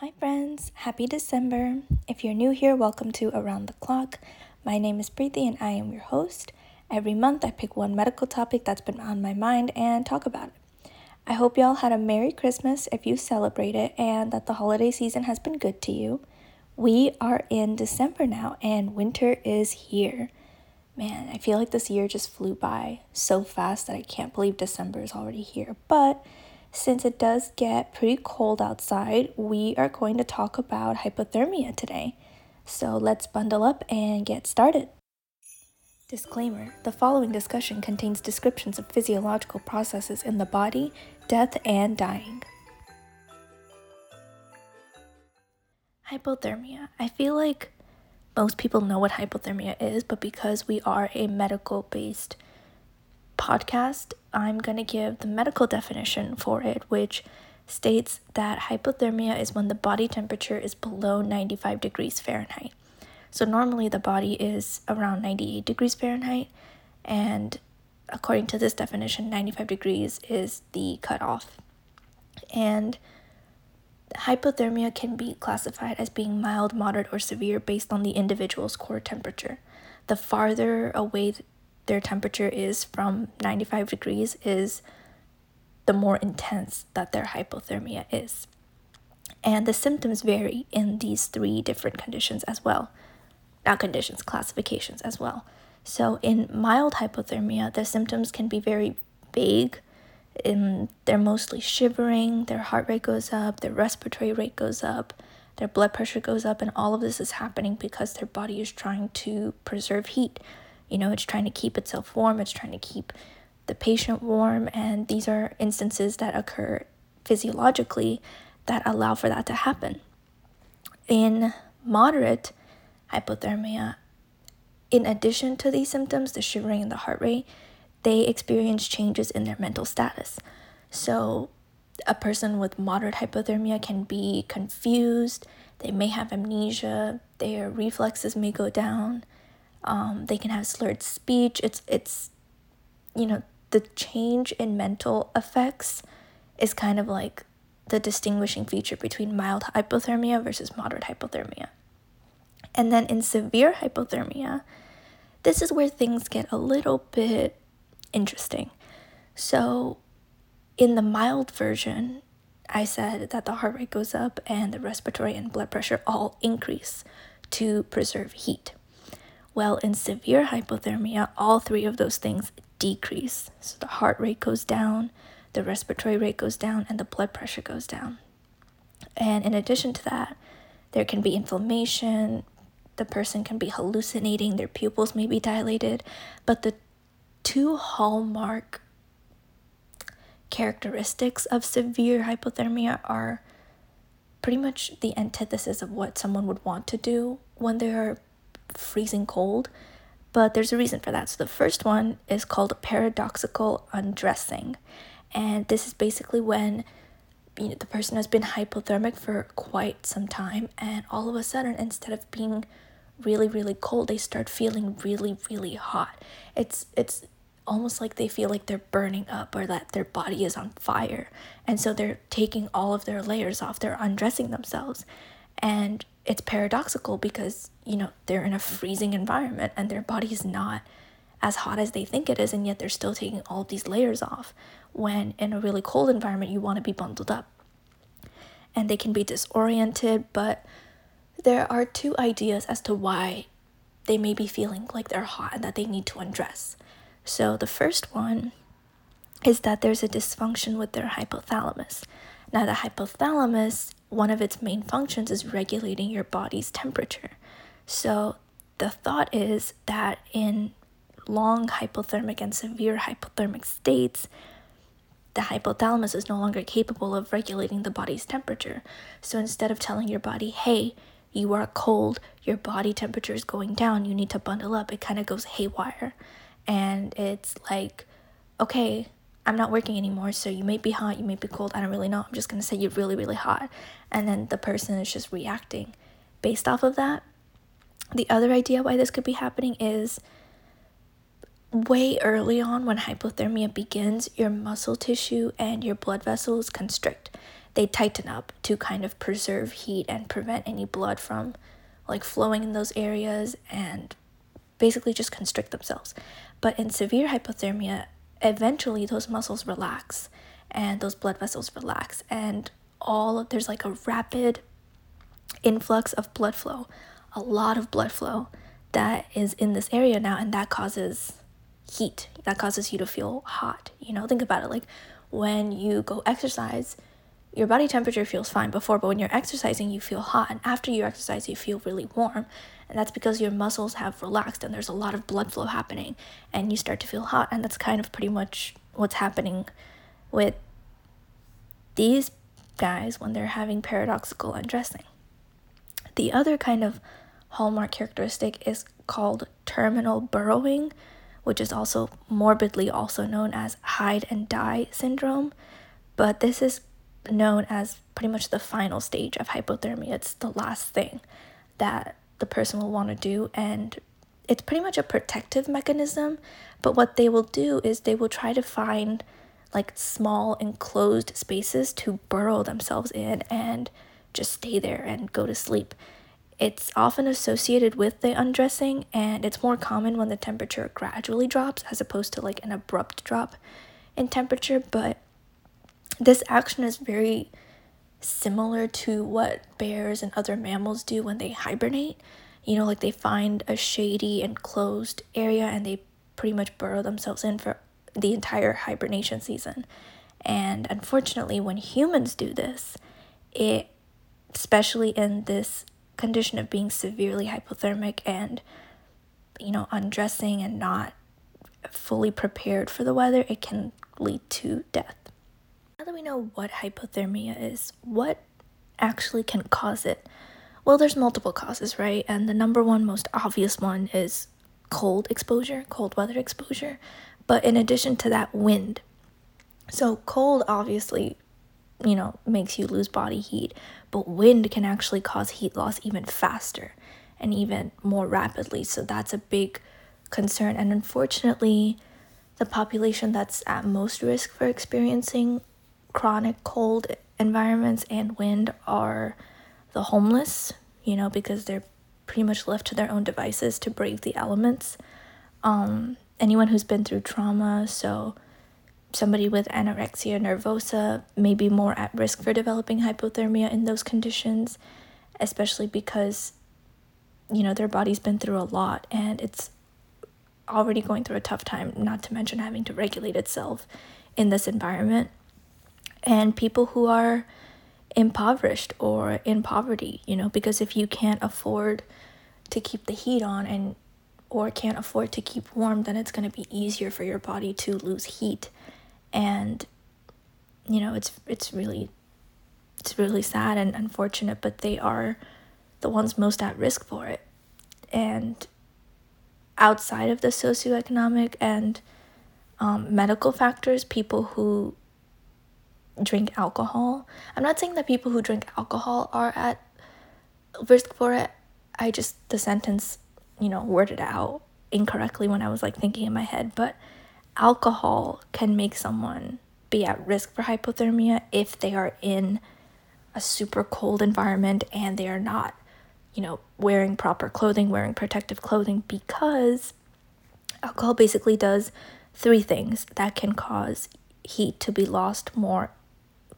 Hi, friends. Happy December. If you're new here, welcome to Around the Clock. My name is Preethi and I am your host. Every month, I pick one medical topic that's been on my mind and talk about it. I hope y'all had a Merry Christmas if you celebrate it and that the holiday season has been good to you. We are in December now and winter is here. Man, I feel like this year just flew by so fast that I can't believe December is already here. But since it does get pretty cold outside, we are going to talk about hypothermia today. So let's bundle up and get started. Disclaimer The following discussion contains descriptions of physiological processes in the body, death, and dying. Hypothermia. I feel like most people know what hypothermia is, but because we are a medical based podcast, I'm going to give the medical definition for it, which states that hypothermia is when the body temperature is below 95 degrees Fahrenheit. So, normally the body is around 98 degrees Fahrenheit, and according to this definition, 95 degrees is the cutoff. And hypothermia can be classified as being mild, moderate, or severe based on the individual's core temperature. The farther away their temperature is from 95 degrees is the more intense that their hypothermia is. And the symptoms vary in these three different conditions as well. Not conditions, classifications as well. So, in mild hypothermia, the symptoms can be very vague in, they're mostly shivering, their heart rate goes up, their respiratory rate goes up, their blood pressure goes up, and all of this is happening because their body is trying to preserve heat. You know, it's trying to keep itself warm, it's trying to keep the patient warm, and these are instances that occur physiologically that allow for that to happen. In moderate hypothermia, in addition to these symptoms, the shivering and the heart rate, they experience changes in their mental status. So, a person with moderate hypothermia can be confused, they may have amnesia, their reflexes may go down, um, they can have slurred speech. It's, it's, you know, the change in mental effects is kind of like the distinguishing feature between mild hypothermia versus moderate hypothermia. And then in severe hypothermia, this is where things get a little bit interesting. So, in the mild version, I said that the heart rate goes up and the respiratory and blood pressure all increase to preserve heat. Well, in severe hypothermia, all three of those things decrease. So the heart rate goes down, the respiratory rate goes down, and the blood pressure goes down. And in addition to that, there can be inflammation, the person can be hallucinating, their pupils may be dilated, but the two hallmark characteristics of severe hypothermia are pretty much the antithesis of what someone would want to do when they're freezing cold. But there's a reason for that. So the first one is called paradoxical undressing. And this is basically when you know, the person has been hypothermic for quite some time and all of a sudden instead of being really really cold they start feeling really really hot it's it's almost like they feel like they're burning up or that their body is on fire. And so they're taking all of their layers off, they're undressing themselves. And it's paradoxical because, you know, they're in a freezing environment and their body is not as hot as they think it is, and yet they're still taking all these layers off. When in a really cold environment, you want to be bundled up. And they can be disoriented, but there are two ideas as to why they may be feeling like they're hot and that they need to undress. So, the first one is that there's a dysfunction with their hypothalamus. Now, the hypothalamus, one of its main functions is regulating your body's temperature. So, the thought is that in long hypothermic and severe hypothermic states, the hypothalamus is no longer capable of regulating the body's temperature. So instead of telling your body, hey, you are cold, your body temperature is going down, you need to bundle up, it kind of goes haywire and it's like, okay, I'm not working anymore, so you may be hot, you may be cold, I don't really know. I'm just gonna say you're really, really hot. And then the person is just reacting based off of that. The other idea why this could be happening is way early on when hypothermia begins, your muscle tissue and your blood vessels constrict. they tighten up to kind of preserve heat and prevent any blood from like flowing in those areas and basically just constrict themselves. But in severe hypothermia, eventually those muscles relax and those blood vessels relax and all there's like a rapid influx of blood flow, a lot of blood flow that is in this area now and that causes heat. That causes you to feel hot. You know, think about it like when you go exercise, your body temperature feels fine before, but when you're exercising, you feel hot. And after you exercise, you feel really warm. And that's because your muscles have relaxed and there's a lot of blood flow happening and you start to feel hot. And that's kind of pretty much what's happening with these guys when they're having paradoxical undressing. The other kind of hallmark characteristic is called terminal burrowing, which is also morbidly also known as hide and die syndrome. But this is known as pretty much the final stage of hypothermia. It's the last thing that the person will want to do and it's pretty much a protective mechanism, but what they will do is they will try to find like small enclosed spaces to burrow themselves in and just stay there and go to sleep. It's often associated with the undressing and it's more common when the temperature gradually drops as opposed to like an abrupt drop in temperature, but this action is very similar to what bears and other mammals do when they hibernate. You know, like they find a shady and closed area and they pretty much burrow themselves in for the entire hibernation season. And unfortunately, when humans do this, it, especially in this condition of being severely hypothermic and, you know, undressing and not fully prepared for the weather, it can lead to death. That we know what hypothermia is, what actually can cause it? Well, there's multiple causes, right? And the number one most obvious one is cold exposure, cold weather exposure. But in addition to that, wind. So, cold obviously, you know, makes you lose body heat, but wind can actually cause heat loss even faster and even more rapidly. So, that's a big concern. And unfortunately, the population that's at most risk for experiencing chronic cold environments and wind are the homeless, you know, because they're pretty much left to their own devices to brave the elements. Um, anyone who's been through trauma, so somebody with anorexia nervosa may be more at risk for developing hypothermia in those conditions, especially because you know their body's been through a lot and it's already going through a tough time, not to mention having to regulate itself in this environment. And people who are impoverished or in poverty, you know, because if you can't afford to keep the heat on and or can't afford to keep warm, then it's going to be easier for your body to lose heat. And you know, it's it's really it's really sad and unfortunate, but they are the ones most at risk for it. And outside of the socioeconomic and um, medical factors, people who drink alcohol. I'm not saying that people who drink alcohol are at risk for it. I just, the sentence you know, worded out incorrectly when I was like thinking in my head, but alcohol can make someone be at risk for hypothermia if they are in a super cold environment and they are not, you know, wearing proper clothing, wearing protective clothing because alcohol basically does three things that can cause heat to be lost more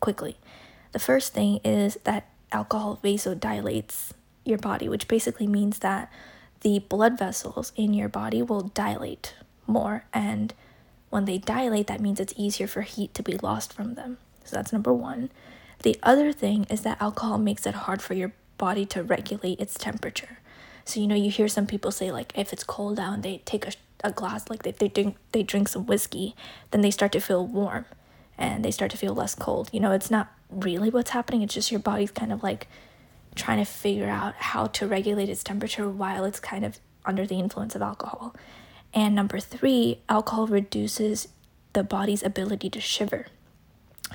quickly. The first thing is that alcohol vasodilates your body, which basically means that the blood vessels in your body will dilate more. And when they dilate, that means it's easier for heat to be lost from them. So that's number one. The other thing is that alcohol makes it hard for your body to regulate its temperature. So you know you hear some people say like if it's cold out and they take a, a glass like if they drink they drink some whiskey, then they start to feel warm and they start to feel less cold. You know, it's not really what's happening. It's just your body's kind of like trying to figure out how to regulate its temperature while it's kind of under the influence of alcohol. And number three, alcohol reduces the body's ability to shiver.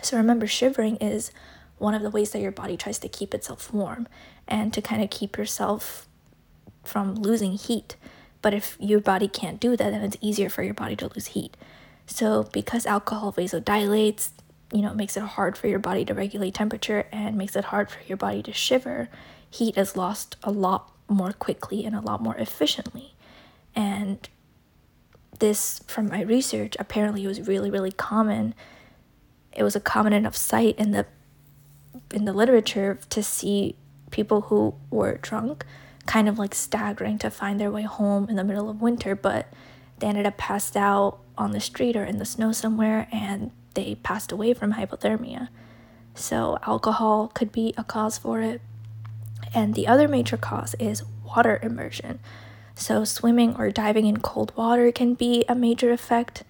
So remember, shivering is one of the ways that your body tries to keep itself warm and to kind of keep yourself from losing heat. But if your body can't do that, then it's easier for your body to lose heat. So, because alcohol vasodilates, you know, makes it hard for your body to regulate temperature and makes it hard for your body to shiver, heat is lost a lot more quickly and a lot more efficiently. And this, from my research, apparently was really, really common. It was a common enough sight in the in the literature to see people who were drunk kind of like staggering to find their way home in the middle of winter, but they ended up passed out on the street or in the snow somewhere and they passed away from hypothermia. So, alcohol could be a cause for it. And the other major cause is water immersion. So, swimming or diving in cold water can be a major effect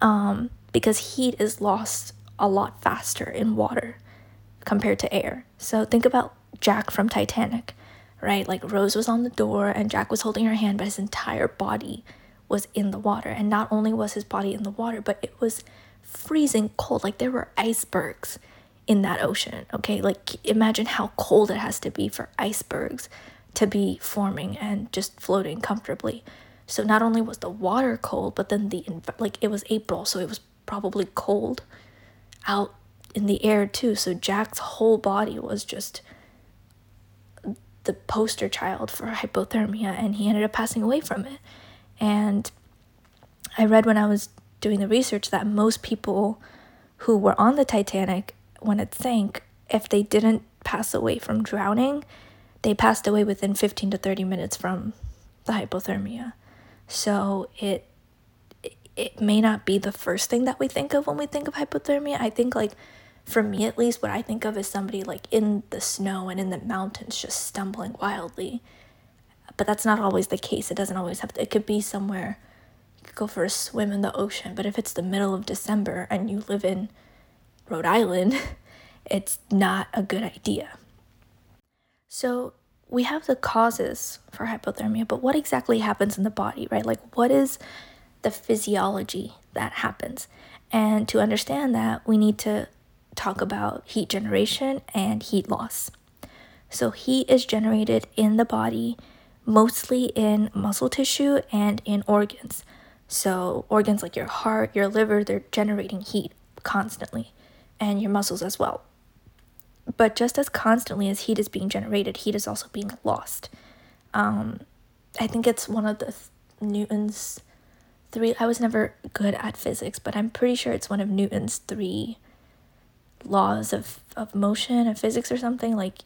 um, because heat is lost a lot faster in water compared to air. So, think about Jack from Titanic, right? Like Rose was on the door and Jack was holding her hand, but his entire body was in the water. And not only was his body in the water, but it was freezing cold. Like there were icebergs in that ocean. Okay, like imagine how cold it has to be for icebergs to be forming and just floating comfortably. So not only was the water cold, but then the like it was April, so it was probably cold out in the air too. So Jack's whole body was just the poster child for hypothermia and he ended up passing away from it. And I read when I was doing the research that most people who were on the Titanic when it sank, if they didn't pass away from drowning, they passed away within 15 to 30 minutes from the hypothermia. So it it may not be the first thing that we think of when we think of hypothermia. I think like for me at least what I think of is somebody like in the snow and in the mountains just stumbling wildly. But that's not always the case. It doesn't always have to, it could be somewhere you could go for a swim in the ocean, but if it's the middle of December and you live in Rhode Island, it's not a good idea. So, we have the causes for hypothermia, but what exactly happens in the body, right? Like, what is the physiology that happens? And to understand that, we need to talk about heat generation and heat loss. So, heat is generated in the body mostly in muscle tissue and in organs. So, organs like your heart, your liver, they're generating heat constantly, and your muscles as well. But just as constantly as heat is being generated, heat is also being lost. Um, I think it's one of the th- Newton's three. I was never good at physics, but I'm pretty sure it's one of Newton's three laws of, of motion of physics or something like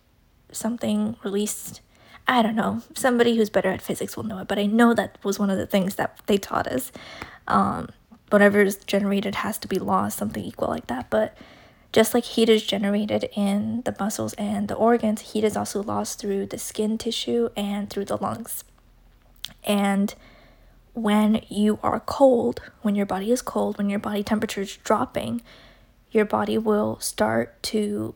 something released. I don't know. Somebody who's better at physics will know it, but I know that was one of the things that they taught us. Um, whatever is generated has to be lost, something equal like that. But just like heat is generated in the muscles and the organs, heat is also lost through the skin tissue and through the lungs. And when you are cold, when your body is cold, when your body temperature is dropping, your body will start to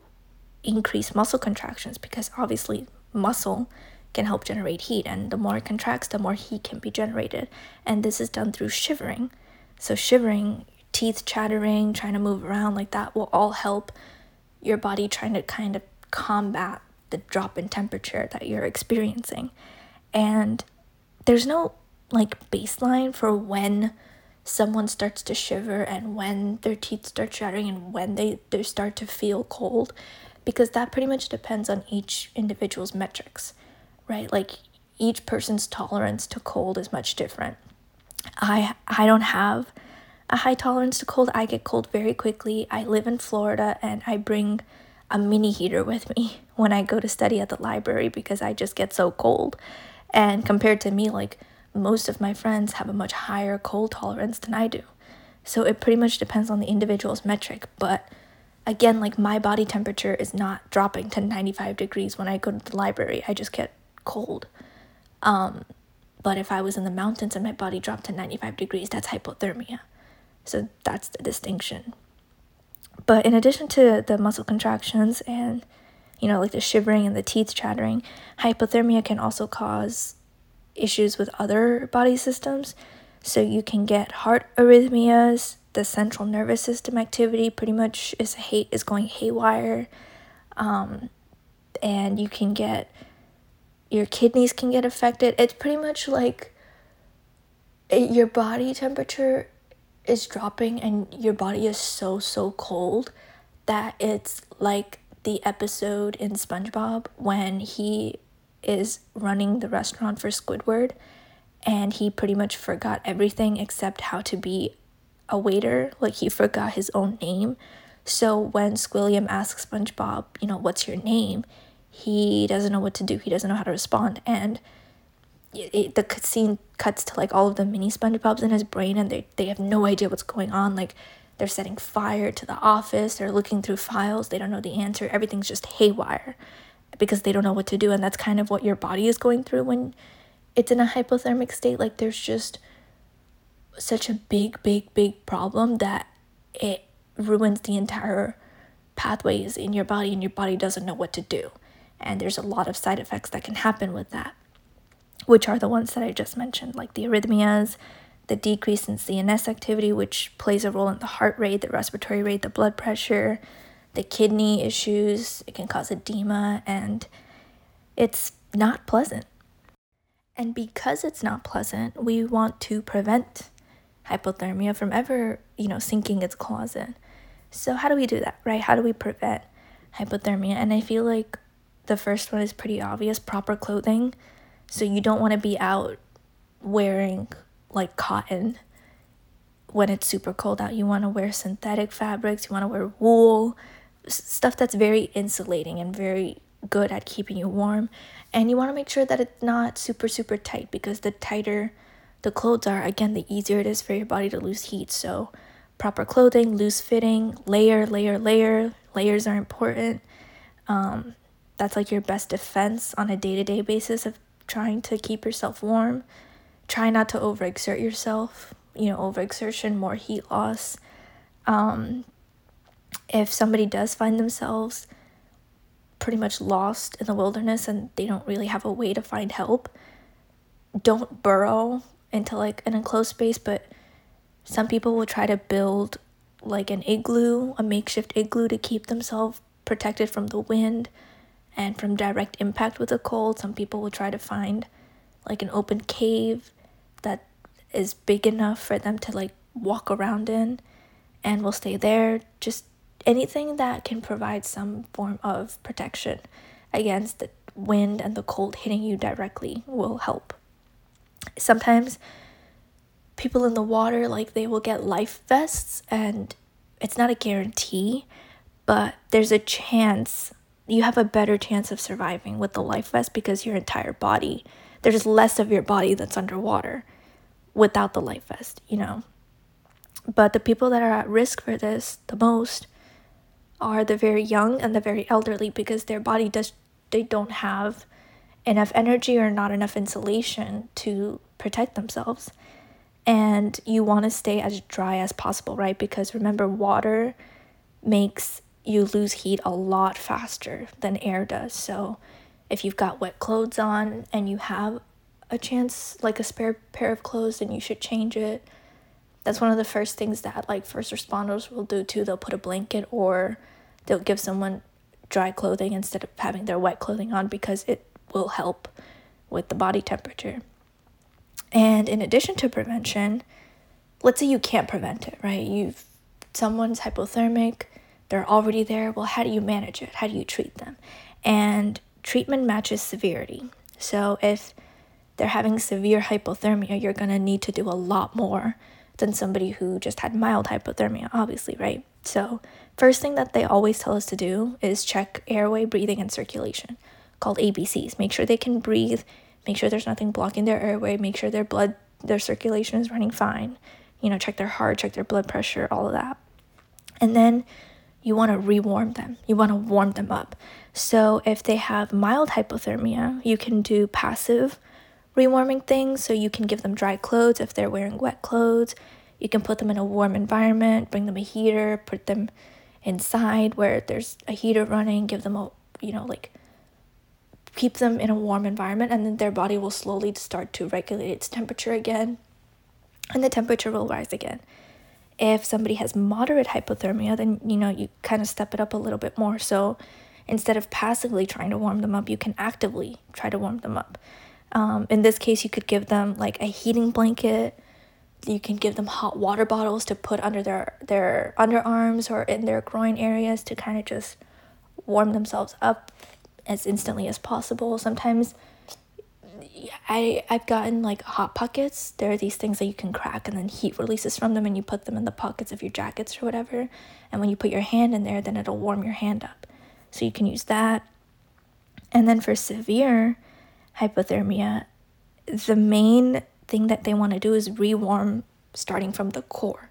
increase muscle contractions because obviously muscle can help generate heat and the more it contracts the more heat can be generated. And this is done through shivering. So shivering teeth chattering, trying to move around like that will all help your body trying to kind of combat the drop in temperature that you're experiencing. And there's no like baseline for when someone starts to shiver and when their teeth start chattering and when they, they start to feel cold because that pretty much depends on each individual's metrics, right? Like each person's tolerance to cold is much different. I I don't have a high tolerance to cold. I get cold very quickly. I live in Florida and I bring a mini heater with me when I go to study at the library because I just get so cold. And compared to me, like most of my friends have a much higher cold tolerance than I do. So it pretty much depends on the individual's metric. But again, like my body temperature is not dropping to 95 degrees when I go to the library. I just get cold. Um, but if I was in the mountains and my body dropped to 95 degrees, that's hypothermia. So that's the distinction. But in addition to the muscle contractions and, you know, like the shivering and the teeth chattering, hypothermia can also cause issues with other body systems. So you can get heart arrhythmias, the central nervous system activity pretty much is hate is going haywire. Um, and you can get your kidneys can get affected. It's pretty much like your body temperature is dropping and your body is so so cold that it's like the episode in SpongeBob when he is running the restaurant for Squidward and he pretty much forgot everything except how to be a waiter. Like he forgot his own name. So when Squilliam asks SpongeBob, you know, what's your name? He doesn't know what to do. He doesn't know how to respond. And it, it, the scene cuts to like all of the mini SpongeBobs in his brain and they, they have no idea what's going on. Like they're setting fire to the office. They're looking through files. They don't know the answer. Everything's just haywire because they don't know what to do. And that's kind of what your body is going through when it's in a hypothermic state. Like there's just such a big, big, big problem that it ruins the entire pathways in your body and your body doesn't know what to do. And there's a lot of side effects that can happen with that, which are the ones that I just mentioned, like the arrhythmias, the decrease in CNS activity, which plays a role in the heart rate, the respiratory rate, the blood pressure, the kidney issues. It can cause edema, and it's not pleasant. And because it's not pleasant, we want to prevent hypothermia from ever, you know, sinking its claws in. So, how do we do that, right? How do we prevent hypothermia? And I feel like the first one is pretty obvious proper clothing. So, you don't want to be out wearing like cotton when it's super cold out. You want to wear synthetic fabrics, you want to wear wool, stuff that's very insulating and very good at keeping you warm. And you want to make sure that it's not super, super tight because the tighter the clothes are, again, the easier it is for your body to lose heat. So, proper clothing, loose fitting, layer, layer, layer. Layers are important. Um, that's like your best defense on a day to day basis of trying to keep yourself warm. Try not to overexert yourself. You know, overexertion, more heat loss. Um, if somebody does find themselves pretty much lost in the wilderness and they don't really have a way to find help, don't burrow into like an enclosed space, but some people will try to build like an igloo, a makeshift igloo to keep themselves protected from the wind and from direct impact with the cold. Some people will try to find like an open cave that is big enough for them to like walk around in and will stay there. Just anything that can provide some form of protection against the wind and the cold hitting you directly will help sometimes people in the water like they will get life vests and it's not a guarantee but there's a chance you have a better chance of surviving with the life vest because your entire body there's less of your body that's underwater without the life vest you know but the people that are at risk for this the most are the very young and the very elderly because their body does they don't have enough energy or not enough insulation to protect themselves. And you want to stay as dry as possible, right? Because remember, water makes you lose heat a lot faster than air does. So if you've got wet clothes on and you have a chance, like a spare pair of clothes, then you should change it. That's one of the first things that like first responders will do too. They'll put a blanket or they'll give someone dry clothing instead of having their wet clothing on because it will help with the body temperature. And in addition to prevention, let's say you can't prevent it, right? You've someone's hypothermic, they're already there. Well, how do you manage it? How do you treat them? And treatment matches severity. So if they're having severe hypothermia, you're going to need to do a lot more than somebody who just had mild hypothermia, obviously, right? So, first thing that they always tell us to do is check airway, breathing, and circulation called ABCs. Make sure they can breathe, make sure there's nothing blocking their airway, make sure their blood, their circulation is running fine. You know, check their heart, check their blood pressure, all of that. And then you want to rewarm them. You want to warm them up. So if they have mild hypothermia, you can do passive rewarming things. So you can give them dry clothes if they're wearing wet clothes. You can put them in a warm environment, bring them a heater, put them inside where there's a heater running, give them a, you know, like keep them in a warm environment and then their body will slowly start to regulate its temperature again and the temperature will rise again if somebody has moderate hypothermia then you know you kind of step it up a little bit more. So instead of passively trying to warm them up you can actively try to warm them up. Um, in this case you could give them like a heating blanket. You can give them hot water bottles to put under their their underarms or in their groin areas to kind of just warm themselves up as instantly as possible. Sometimes I I've gotten like hot pockets. There are these things that you can crack and then heat releases from them and you put them in the pockets of your jackets or whatever. And when you put your hand in there, then it'll warm your hand up. So you can use that. And then for severe hypothermia, the main thing that they want to do is rewarm starting from the core.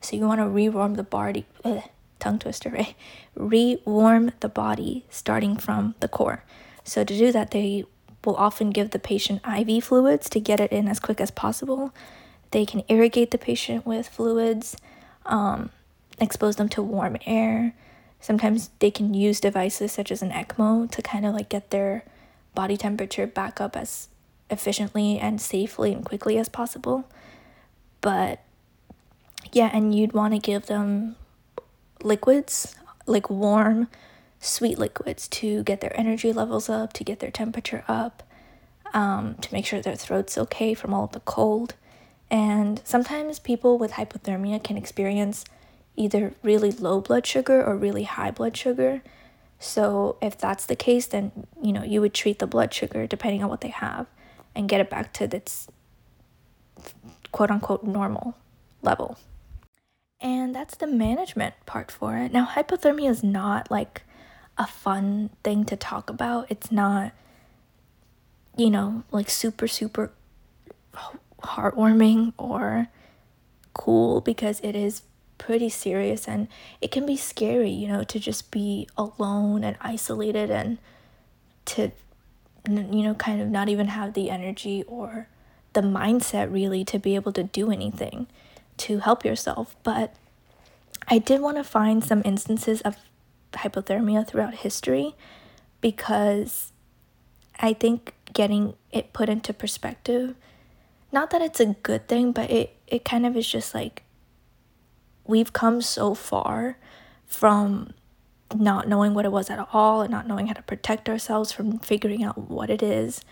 So you want to rewarm the body, ugh, tongue twister, right? Rewarm the body starting from the core. So to do that, they will often give the patient IV fluids to get it in as quick as possible. They can irrigate the patient with fluids, um, expose them to warm air. Sometimes they can use devices such as an ECMO to kind of like get their body temperature back up as efficiently and safely and quickly as possible. But yeah, and you'd want to give them liquids, like warm, sweet liquids to get their energy levels up, to get their temperature up, um, to make sure their throat's okay from all of the cold. And sometimes people with hypothermia can experience either really low blood sugar or really high blood sugar. So if that's the case, then you know you would treat the blood sugar depending on what they have and get it back to its quote unquote normal level. And that's the management part for it. Now, hypothermia is not like a fun thing to talk about. It's not, you know, like super, super heartwarming or cool because it is pretty serious and it can be scary, you know, to just be alone and isolated and to you know, kind of not even have the energy or the mindset really to be able to do anything to help yourself. But I did want to find some instances of hypothermia throughout history because I think getting it put into perspective, not that it's a good thing, but it, it kind of is just like we've come so far from not knowing what it was at all and not knowing how to protect ourselves from figuring out what it is,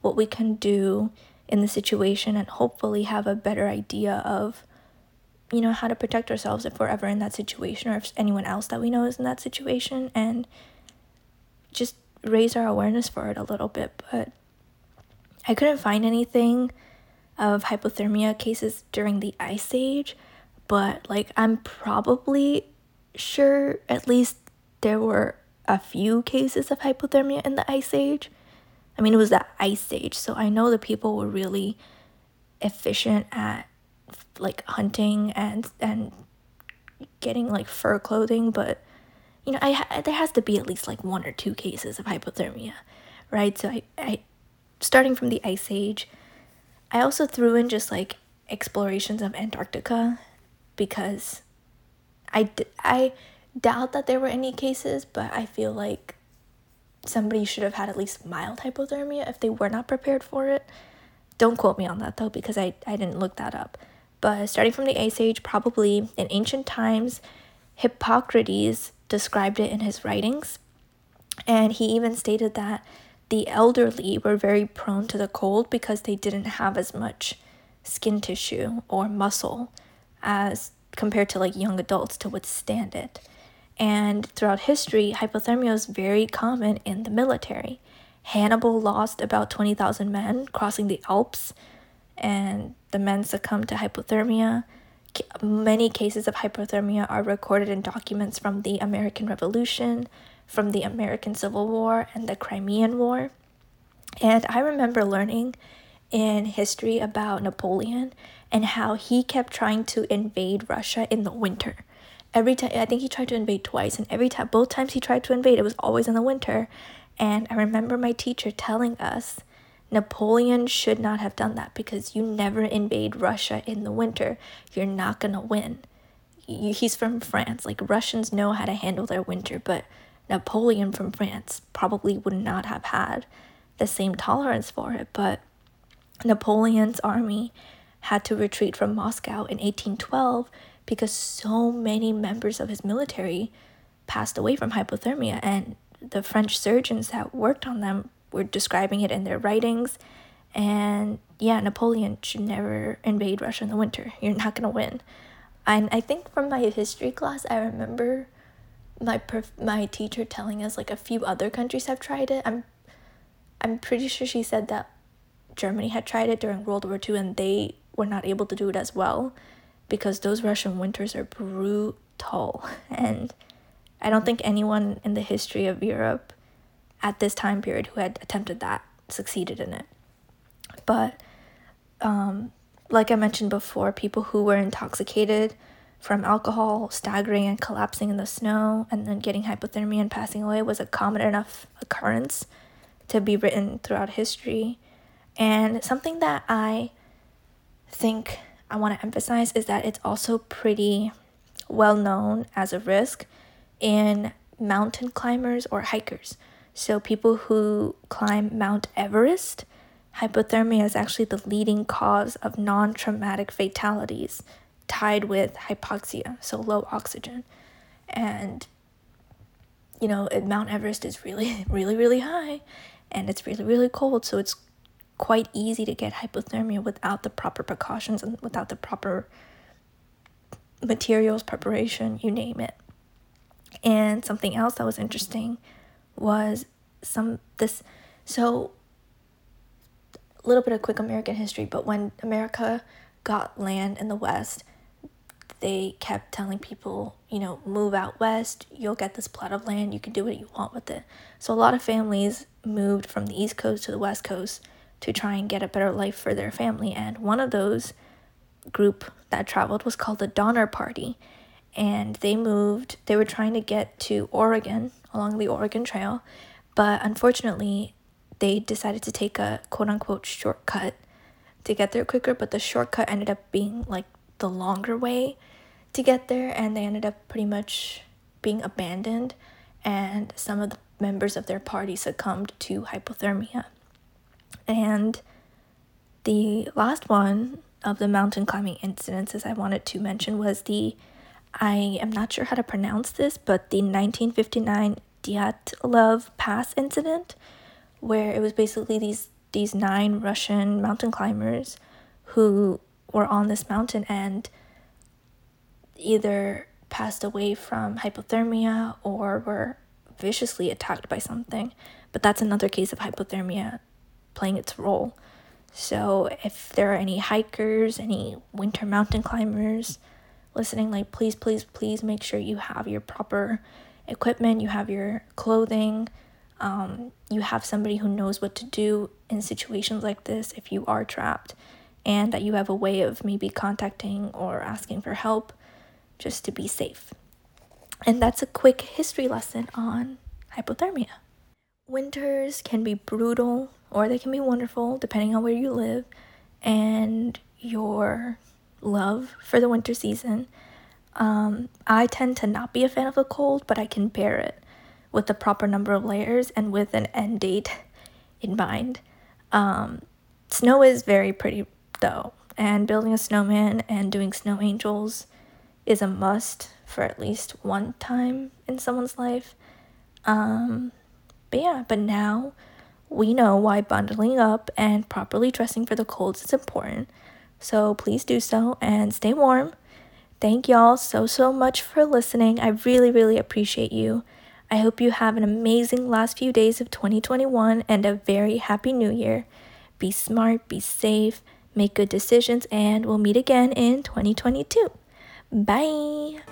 what we can do in the situation, and hopefully have a better idea of, you know, how to protect ourselves if we're ever in that situation or if anyone else that we know is in that situation and just raise our awareness for it a little bit. But I couldn't find anything of hypothermia cases during the ice age, but like I'm probably sure at least there were a few cases of hypothermia in the ice age. I mean, it was the ice age, so I know the people were really efficient at like hunting and and getting like fur clothing, but you know, I there has to be at least like one or two cases of hypothermia, right? So I I starting from the ice age, I also threw in just like explorations of Antarctica because I I doubt that there were any cases, but I feel like somebody should have had at least mild hypothermia if they were not prepared for it. Don't quote me on that though, because I, I didn't look that up. But starting from the Ice Age, probably in ancient times, Hippocrates described it in his writings. And he even stated that the elderly were very prone to the cold because they didn't have as much skin tissue or muscle as compared to like young adults to withstand it. And throughout history, hypothermia is very common in the military. Hannibal lost about 20,000 men crossing the Alps, and the men succumbed to hypothermia. Many cases of hypothermia are recorded in documents from the American Revolution, from the American Civil War, and the Crimean War. And I remember learning in history about Napoleon and how he kept trying to invade Russia in the winter every time I think he tried to invade twice and every time both times he tried to invade it was always in the winter and I remember my teacher telling us Napoleon should not have done that because you never invade Russia in the winter. You're not going to win he's from France. Like Russians know how to handle their winter but Napoleon from France probably would not have had the same tolerance for it. But Napoleon's army had to retreat from Moscow in 1812 because so many members of his military passed away from hypothermia and the French surgeons that worked on them were describing it in their writings And yeah, Napoleon should never invade Russia in the winter. You're not gonna win. And I think from my history class, I remember my perf- my teacher telling us like a few other countries have tried it. I'm I'm pretty sure she said that Germany had tried it during World War II and they were not able to do it as well because those Russian winters are brutal and I don't think anyone in the history of Europe at this time period who had attempted that succeeded in it. But um, like I mentioned before, people who were intoxicated from alcohol, staggering and collapsing in the snow, and then getting hypothermia and passing away was a common enough occurrence to be written throughout history. And something that I think I want to emphasize is that it's also pretty well known as a risk in mountain climbers or hikers. So, people who climb Mount Everest Hypothermia is actually the leading cause of non traumatic fatalities tied with hypoxia, so low oxygen. And, you know, Mount Everest is really, really, really high and it's really, really cold. So it's quite easy to get hypothermia without the proper precautions and without the proper materials, preparation, you name it. And something else that was interesting was some this so a little bit of quick American history, but when America got land in the West, they kept telling people, you know, move out west, you'll get this plot of land, you can do what you want with it. So a lot of families moved from the East Coast to the West Coast to try and get a better life for their family. And one of those group that traveled was called the Donner Party. And they moved, they were trying to get to Oregon along the Oregon Trail, but unfortunately, they decided to take a quote unquote shortcut to get there quicker, but the shortcut ended up being like the longer way to get there, and they ended up pretty much being abandoned, and some of the members of their party succumbed to hypothermia. And the last one of the mountain climbing incidences I wanted to mention was the I am not sure how to pronounce this, but the 1959 Dyatlov Pass incident where it was basically these these nine Russian mountain climbers who were on this mountain and either passed away from hypothermia or were viciously attacked by something. But that's another case of hypothermia playing its role. So if there are any hikers, any winter mountain climbers listening, like please, please, please make sure you have your proper equipment, you have your clothing, um, you have somebody who knows what to do in situations like this if you are trapped, and that you have a way of maybe contacting or asking for help just to be safe. And that's a quick history lesson on hypothermia. Winters can be brutal or they can be wonderful depending on where you live and your love for the winter season. Um, I tend to not be a fan of the cold, but I can bear it with the proper number of layers and with an end date in mind. Um, snow is very pretty though, and building a snowman and doing snow angels is a must for at least one time in someone's life. Um, but yeah, but now we know why bundling up and properly dressing for the colds is important. So please do so and stay warm. Thank y'all so, so much for listening. I really, really appreciate you. I hope you have an amazing last few days of 2021 and a very happy new year. Be smart, be safe, make good decisions, and we'll meet again in 2022. Bye.